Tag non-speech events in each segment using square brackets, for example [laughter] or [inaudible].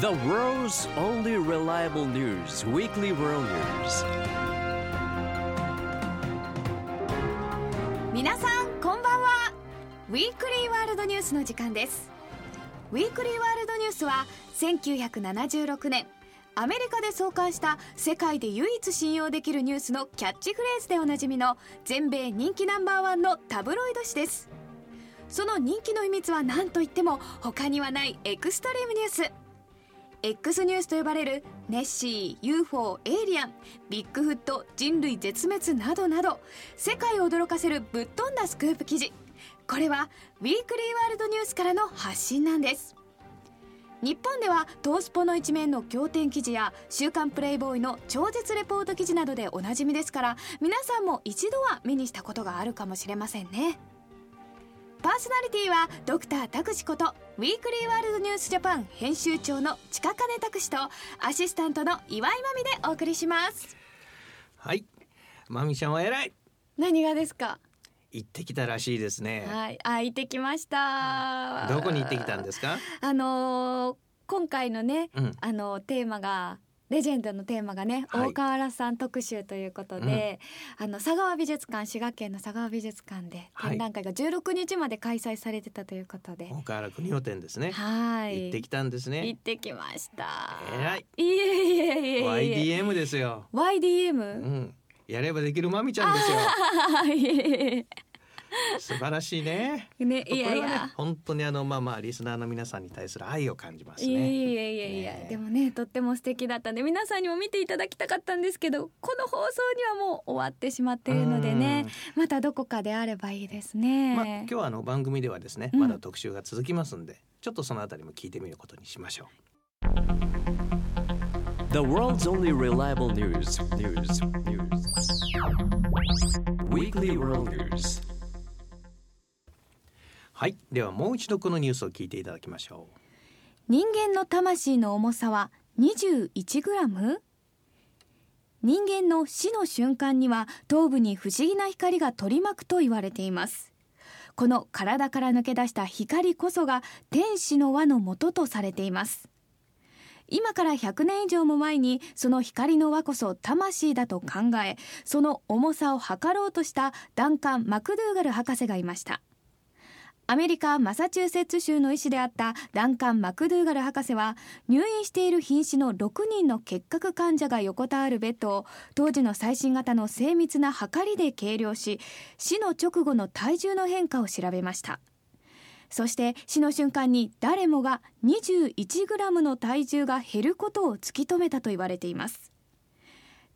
The world's only reliable news weekly world news. 皆さんこんばんは。ウィークリーワールドニュースの時間です。ウィークリーワールドニュースは1976年アメリカで創刊した世界で唯一信用できるニュースのキャッチフレーズでおなじみの全米人気ナンバーワンのタブロイド紙です。その人気の秘密は何といっても他にはないエクストリームニュース。X ニュースと呼ばれるネッシー UFO エイリアンビッグフット人類絶滅などなど世界を驚かせるぶっ飛んだスクープ記事。これはウィークリーワールドニュースからの発信なんです。日本ではトースポの一面の仰天記事や週刊プレイボーイの超絶レポート記事などでおなじみですから皆さんも一度は目にしたことがあるかもしれませんね。パーソナリティはドクター拓司ことウィークリーワールドニュースジャパン編集長の近金拓司とアシスタントの岩井真美でお送りします。はい。まみちゃんは偉い。何がですか？行ってきたらしいですね、はい。あ行ってきました。どこに行ってきたんですか？あのー今回のね、うん。あのテーマがレジェンドのテーマがね、はい。大河原さん特集ということで、あの佐川美術館滋賀県の佐川美術館ではい。展覧会が16日まで開催されてたということで、大河原国予店ですね、はい。行ってきたんです行ねってきました。偉い。いえいえいえいえ。YDM ですよ、う YDM? ん、やればできるまみちゃんですよ。いえい [laughs] 素晴らしいね。えねいやいこれはねや本当にあのまあまあリスナーの皆さんに対する愛を感じますいやねいやいやいや、ねえ。でもねとっても素敵だったんで皆さんにも見ていただきたかったんですけどこの放送にはもう終わってしまっているのでねまたどこかであればいいですね、まあ今日はあの番組ではですね、うん。まだ特集が続きますんでちょっとそのあたりも聞いてみることにしましょ The world's only reliable news news news. Weekly world news. うはい。ではもう一度このニュースを聞いていただきましょう。人間の魂の重さは 21g? 人間の死の瞬間には頭部に不思議な光が取り巻くと言われています。この体から抜け出した光こそが天使の輪の元とされています。今から100年以上も前にその光の輪こそ魂だと考えその重さを測ろうとしたダンカン・マクドゥーガル博士がいました。アメリカ・マサチューセッツ州の医師であったダンカン・マクドゥーガル博士は入院している瀕死の6人の結核患者が横たわるベッドを当時の最新型の精密な測りで計量し死の直後の体重の変化を調べました。そして死の瞬間に誰もが 21g の体重が減ることを突き止めたと言われています。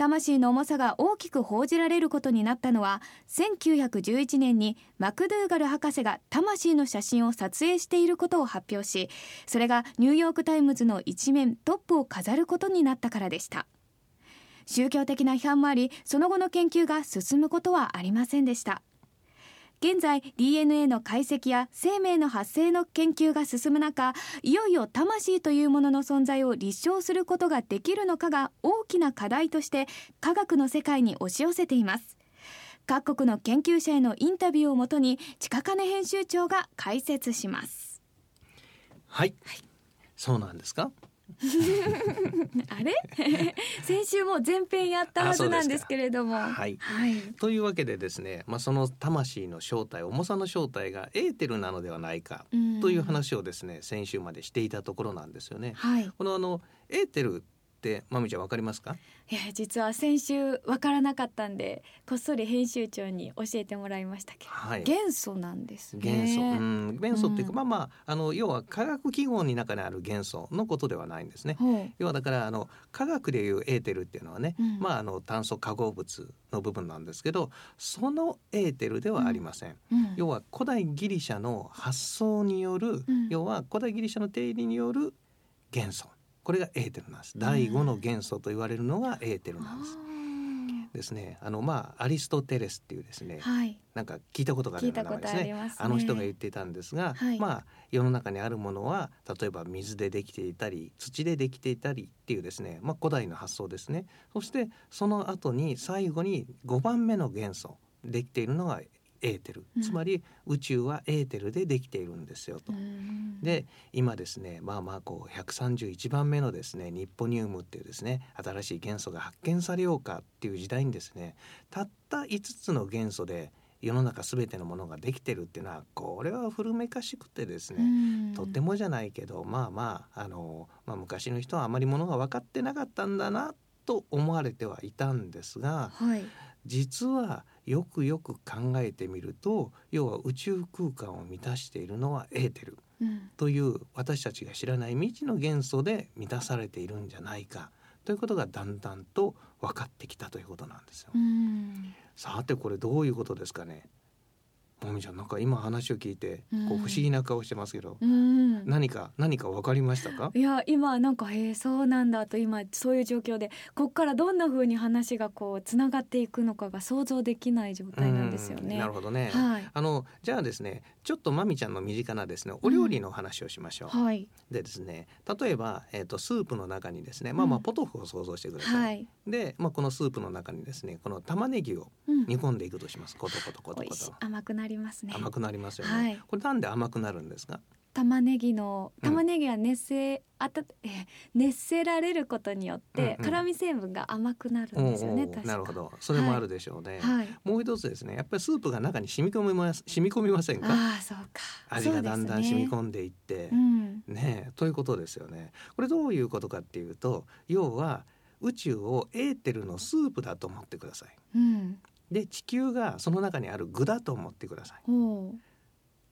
魂の重さが大きく報じられることになったのは1911年にマクドゥーガル博士が魂の写真を撮影していることを発表しそれがニューヨーク・タイムズの一面トップを飾ることになったからでした。宗教的な批判もありその後の研究が進むことはありませんでした。現在 DNA の解析や生命の発生の研究が進む中いよいよ魂というものの存在を立証することができるのかが大きな課題として科学の世界に押し寄せています。各国の研究者へのインタビューをもとに近金編集長が解説します。はい、そうなんですか？[laughs] あれ？[laughs] 先週も前編やったはずなんですけれども。はいはい。というわけでですね、まあ、その魂の正体重さの正体がエーテルなのではないかうん。という話をですね先週までしていたところなんですよね。はい。このあのエーテルってまみちゃんわかりますか？いや実は先週わからなかったんでこっそり編集長に教えてもらいましたけど、はい。元素なんですね。元素、うん、元素っていうか、うん。まあまああの要は化学記号の中にある元素のことではないんですね。ほう。要はだからあの科学でいうエーテルっていうのはね、うん。まああの炭素化合物の部分なんですけどそのエーテルではありません。うん。要は古代ギリシャの発想による、うん。要は古代ギリシャの定理による元素これがエーテルなんです。第五の元素と言われるのがエーテルなんです。ですね。あのまあアリストテレスっていうですね、はいなんか聞いたことがある名前ですね。ねあの人が言っていたんですが、はいまあ世の中にあるものは例えば水でできていたり土でできていたりっていうですね、まあ古代の発想ですね。そしてその後に最後に5番目の元素できているのがエーテル、うん。つまり宇宙はエーテルでできているんですよと。うんで今ですねまあまあこう131番目のですねニッポニウムっていうですね新しい元素が発見されようかっていう時代にですねたった5つの元素で世の中全てのものができてるっていうのはこれは古めかしくてですね、うん。とってもじゃないけどまあまああの、まあ、昔の人はあまりものが分かってなかったんだなと思われてはいたんですがはい実はよくよく考えてみると要は宇宙空間を満たしているのはエーテルうん。という私たちが知らない未知の元素で満たされているんじゃないかということがだんだんと分かってきたということなんですよ。うん。さてこれどういうことですかね？もみちゃんなんか今話を聞いてうん。こう不思議な顔してますけど、うん。何か何か分かりましたか？いや今なんかへえそうなんだと今そういう状況でここからどんな風に話がこうつながっていくのかが想像できない状態なんですようんね。なるほどね。はいあのじゃあですねちょっとまみちゃんの身近なですねお料理の話をしましょう。はいでですね例えば、えー、とスープの中にですねまあまあうんポトフを想像してください。はい。で、まあ、このスープの中にですねこの玉ねぎをうん煮込んでいくとします。コトコトコトコト美味しい。甘くなりますね。甘くなりますよね、はいこれなんで甘くなるんですか？玉ねぎのうん玉ねぎは熱せ、あたえー熱せられることによって辛味成分が甘くなるんですよね。おうおう確かなるほどそれもあるでしょうね、はい。もう一つですねやっぱりスープが中に染み込みます染み込みませんか？ああそうか。味がだんだん染みん込んでいって、うん。ねえということですよねこれどういうことかっていうと要は宇宙をエーテルのスープだと思ってくださいうん。で地球がその中にある具だと思ってください。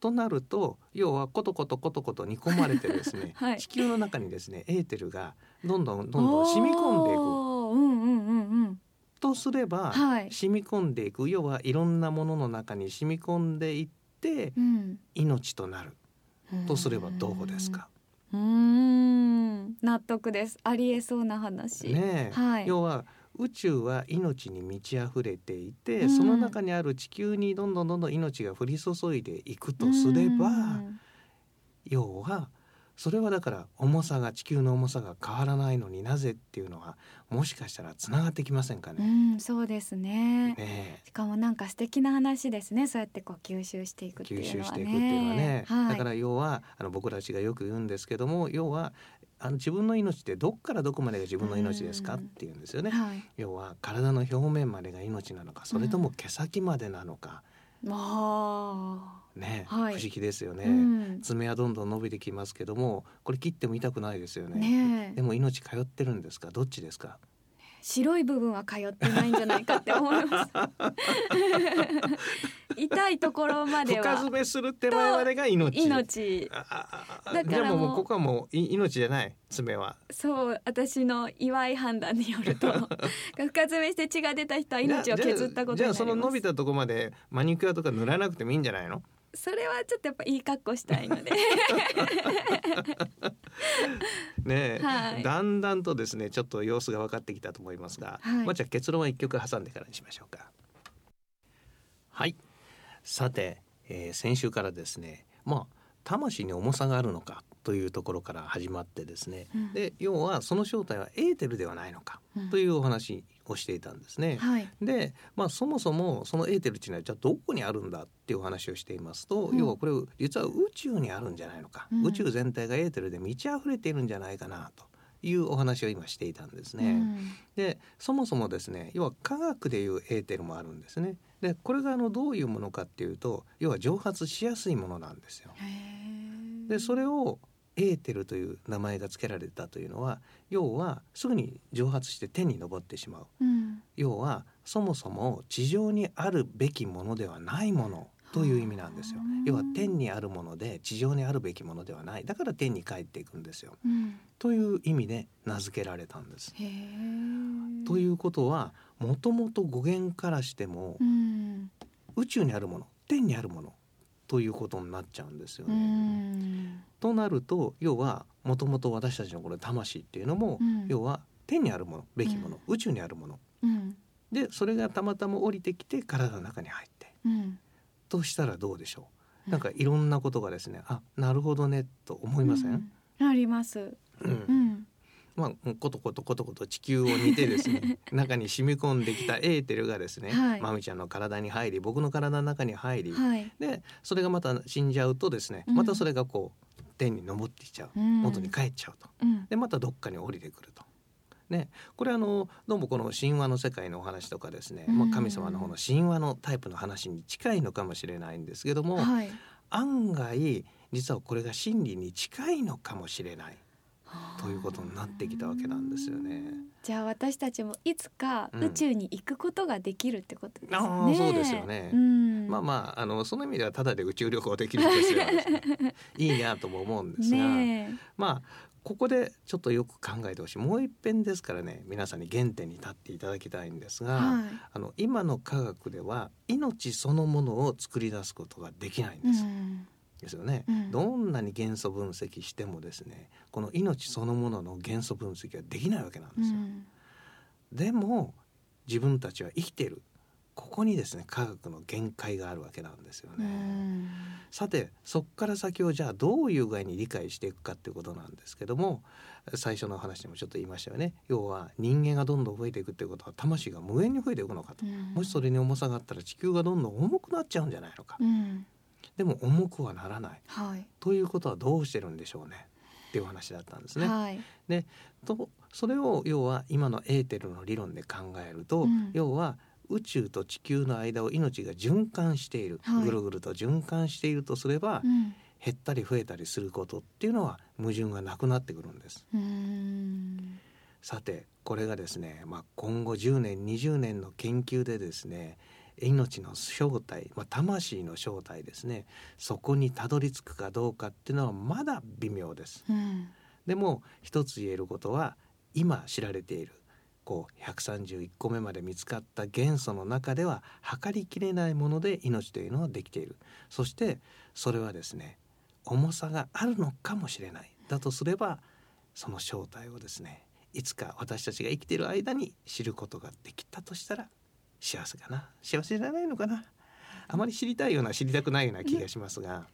となると要はコトコトコトコト煮込まれてですね、[laughs] はい。地球の中にですねエーテルがどんどんどんどん染み込んでいく。うんうんうんうん。とすれば、はい。染み込んでいく。要はいろんなものの中に染み込んでいってうん。命となる。とすればどうですか？うーん。納得です。ありえそうな話。ねえ、はい。要は宇宙は命に満ち溢れていて、うんその中にある地球にどんどんどんどん命が降り注いでいくとすれば、うん要はそれはだから重さが地球の重さが変わらないのになぜっていうのはもしかしたらつながってきませんかうね。んそうですねねしかもなんか素敵な話ですねそうやってこう吸収していくっていうのはね吸収していくっていうのはね、はい、だから要はあの僕たちがよく言うんですけども要はあの自分の命ってどっからどこまでが自分の命ですか？うん。っていうんですよね。はい。要は体の表面までが命なのかそれとも毛先までなのか、あ。ね、はい。不思議ですよね、ーうん。爪はどんどん伸びてきますけどもこれ切っても痛くないですよね。ねえ。でも命通ってるんですか？どっちですか？白い部分は通ってないんじゃないかって思います。[laughs] 痛いところまで深は爪する手前までが命。命。だからもう。ここはもうい命じゃない？爪は。そう私の祝い判断によると。[laughs] 深爪して血が出た人は命を削ったことになります。じゃあじゃあその伸びたとこまでマニキュアとか塗らなくてもいいんじゃないの？それはちょっとやっぱいい格好したいので。[laughs] ねえ、はい。だんだんとですねちょっと様子が分かってきたと思いますが、はい。まあじゃあ結論は一曲挟んでからにしましょうか。はい。さて、えー先週からですねまあ魂に重さがあるのかというところから始まってですね、うん。で要はその正体はエーテルではないのかうんというお話をしていたんですね。はいで、まあ、そもそもそのエーテルっていうのはじゃあどこにあるんだっていうお話をしていますと、うん要はこれ実は宇宙にあるんじゃないのか、うん宇宙全体がエーテルで満ち溢れているんじゃないかなというお話を今していたんですね。うんでそもそもですね要は科学でいうエーテルもあるんですね。でこれがあのどういうものかっていうと要は蒸発しやすいものなんですよ。でそれをエーテルという名前が付けられたというのは要はすぐに蒸発して天に昇ってしまう。うん要はそもそも地上にあるべきものではないものという意味なんですよはあ。要は天にあるもので地上にあるべきものではないだから天に帰っていくんですよ。うんという意味で名付けられたんです。ということはもともと語源からしてもうん宇宙にあるもの天にあるものということになっちゃうんですようね。ん。となると要はもともと私たちのこの魂っていうのも、うん。要は天にあるものべきもの、宇宙にあるもの。うん。でそれがたまたま降りてきて体の中に入って。うん。としたらどうでしょう？なんかいろんなことがですねあなるほどねと思いません、うん。あります。うん。うんまあ、コトコトコトコト地球を見てですね [laughs] 中に染み込んできたエーテルがですね、はい。まみちゃんの体に入り僕の体の中に入り、はい。でそれがまた死んじゃうとですねうん。またそれがこう天に昇ってきちゃう、うん。元に帰っちゃうと。うん。でまたどっかに降りてくると。ね、これあのどうもこの神話の世界のお話とかですね、まあ、うん神様の方の神話のタイプの話に近いのかもしれないんですけども、はい。案外実はこれが真理に近いのかもしれないということになってきたわけなんですよね。じゃあ私たちもいつかうん宇宙に行くことができるってことですね。ああそうですよねうん、まあまああのその意味ではただで宇宙旅行できるんですよ [laughs] いいなとも思うんですが、ねまあここでちょっとよく考えてほしいもう一遍ですからね皆さんに原点に立っていただきたいんですえ、が、はい。あの今の科学では命そのものを作り出すことができないんです。うんですよね、うん。どんなに元素分析してもですねこの命そのものの元素分析はできないわけなんですよ。うん。でも自分たちは生きてる。ここにですね科学の限界があるわけなんですようね。ん。さてそこから先をじゃあどういう具合に理解していくかっていうことなんですけども最初の話でもちょっと言いましたよね。要は人間がどんどん増えていくっていうことは魂が無限に増えていくのかと。もしそれに重さがあったら地球がどんどん重くなっちゃうんじゃないのか。うんでも重くはならない。はい、ということはどうしてるんでしょうね。っていう話だったんですね。はい。とそれを要は今のエーテルの理論で考えると、うん。要は宇宙と地球の間を命が循環している、はい。ぐるぐると循環しているとすれば、うん。減ったり増えたりすることっていうのは矛盾がなくなってくるんです。うん。さてこれがですね、まあ、今後10年20年の研究でですね命の正体、まあ、魂の正体ですね。そこにたどり着くかどうかっていうのはまだ微妙です。うん。でも一つ言えることは今知られているこう131個目まで見つかった元素の中では測りきれないもので命というのはできている。そしてそれはですね重さがあるのかもしれない。だとすればその正体をですねいつか私たちが生きている間に知ることができたとしたら幸せかな？幸せじゃないのかな？あまり知りたいような知りたくないような気がしますが、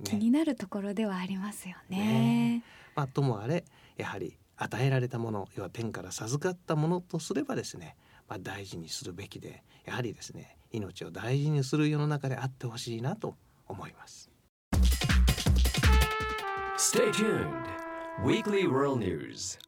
ね、気になるところではありますよね。ねまあ、ともあれやはり与えられたもの要は天から授かったものとすればですね、まあ、大事にするべきでやはりですね命を大事にする世の中であってほしいなと思います。Stay tuned. Weekly World News.